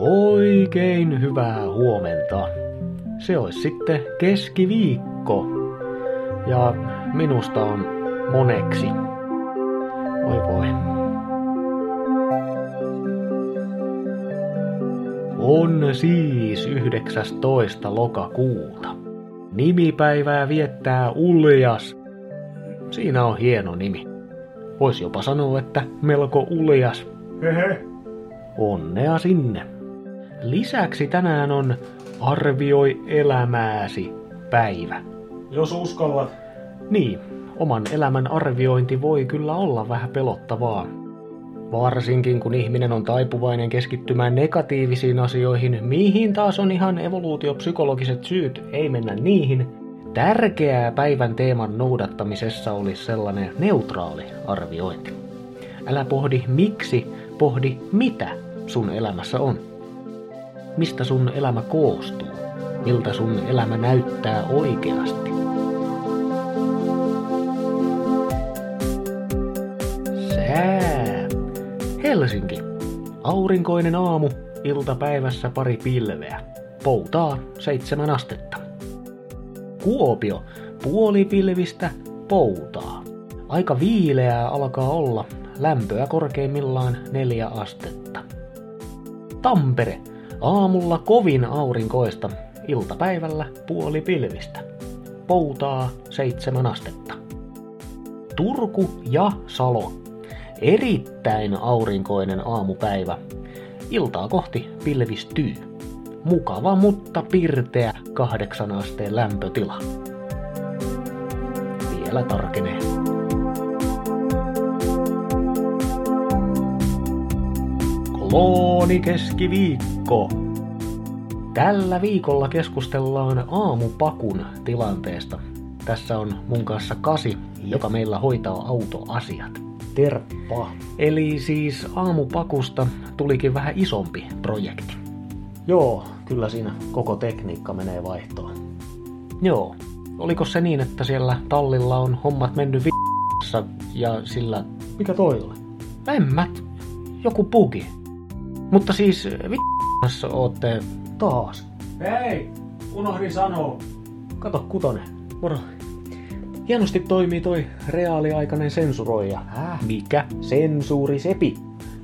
Oikein hyvää huomenta. Se olisi sitten keskiviikko. Ja minusta on moneksi. Oi voi. On siis 19. lokakuuta. Nimipäivää viettää Uljas. Siinä on hieno nimi. Voisi jopa sanoa, että melko uljas. Hehe. Onnea sinne. Lisäksi tänään on Arvioi elämääsi päivä. Jos uskallat. Niin, oman elämän arviointi voi kyllä olla vähän pelottavaa. Varsinkin kun ihminen on taipuvainen keskittymään negatiivisiin asioihin, mihin taas on ihan evoluutiopsykologiset syyt, ei mennä niihin. Tärkeää päivän teeman noudattamisessa olisi sellainen neutraali arviointi. Älä pohdi miksi, pohdi mitä sun elämässä on. Mistä sun elämä koostuu? Miltä sun elämä näyttää oikeasti? Sää. Helsinki. Aurinkoinen aamu, iltapäivässä pari pilveä. Poutaa seitsemän astetta. Kuopio, puolipilvistä, poutaa. Aika viileää alkaa olla, lämpöä korkeimmillaan neljä astetta. Tampere, aamulla kovin aurinkoista, iltapäivällä puolipilvistä. Poutaa seitsemän astetta. Turku ja Salo. Erittäin aurinkoinen aamupäivä. Iltaa kohti pilvistyy. Mukava, mutta pirteä kahdeksan asteen lämpötila. Vielä tarkenee. Klooni keskiviikko. Tällä viikolla keskustellaan aamupakun tilanteesta. Tässä on mun kanssa Kasi, joka meillä hoitaa autoasiat. Terppa. Eli siis aamupakusta tulikin vähän isompi projekti. Joo, kyllä siinä koko tekniikka menee vaihtoon. Joo. Oliko se niin, että siellä tallilla on hommat mennyt vi... ja sillä... Mikä toi oli? En mä... Joku bugi. Mutta siis vi... ootte... Taas. Hei! Unohdin sanoa. Kato kutonen. Moro. Hienosti toimii toi reaaliaikainen sensuroija. Häh? Mikä? Sensuuri sepi.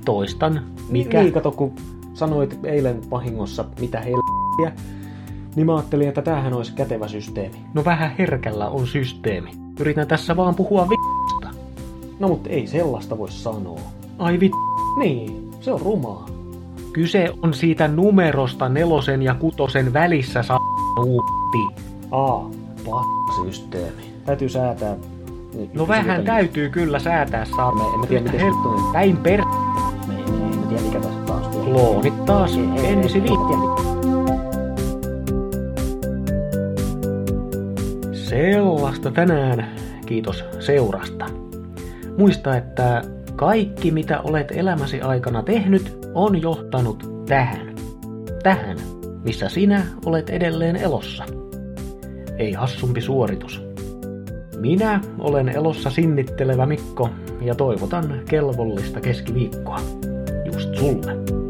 Toistan. Mikä? Niin, kato, kun sanoit eilen vahingossa, mitä helppiä, niin mä ajattelin, että tämähän olisi kätevä systeemi. No vähän herkällä on systeemi. Yritän tässä vaan puhua vi***sta. No mut ei sellaista voi sanoa. Ai vi... Niin, se on rumaa. Kyse on siitä numerosta nelosen ja kutosen välissä sa... uutti. Aa, systeemi. Täytyy säätää. niin No vähän täytyy kyllä säätää saa. Me emme tiedä, miten se toimii. Päin per... Me en tiedä mikä tässä taas tulee. Kloonit taas ensi viikolla. Sellaista tänään. Kiitos seurasta. Muista, että kaikki mitä olet elämäsi aikana tehnyt on johtanut tähän. Tähän, missä sinä olet edelleen elossa. Ei hassumpi suoritus. Minä olen elossa sinnittelevä Mikko ja toivotan kelvollista keskiviikkoa. Just sulle.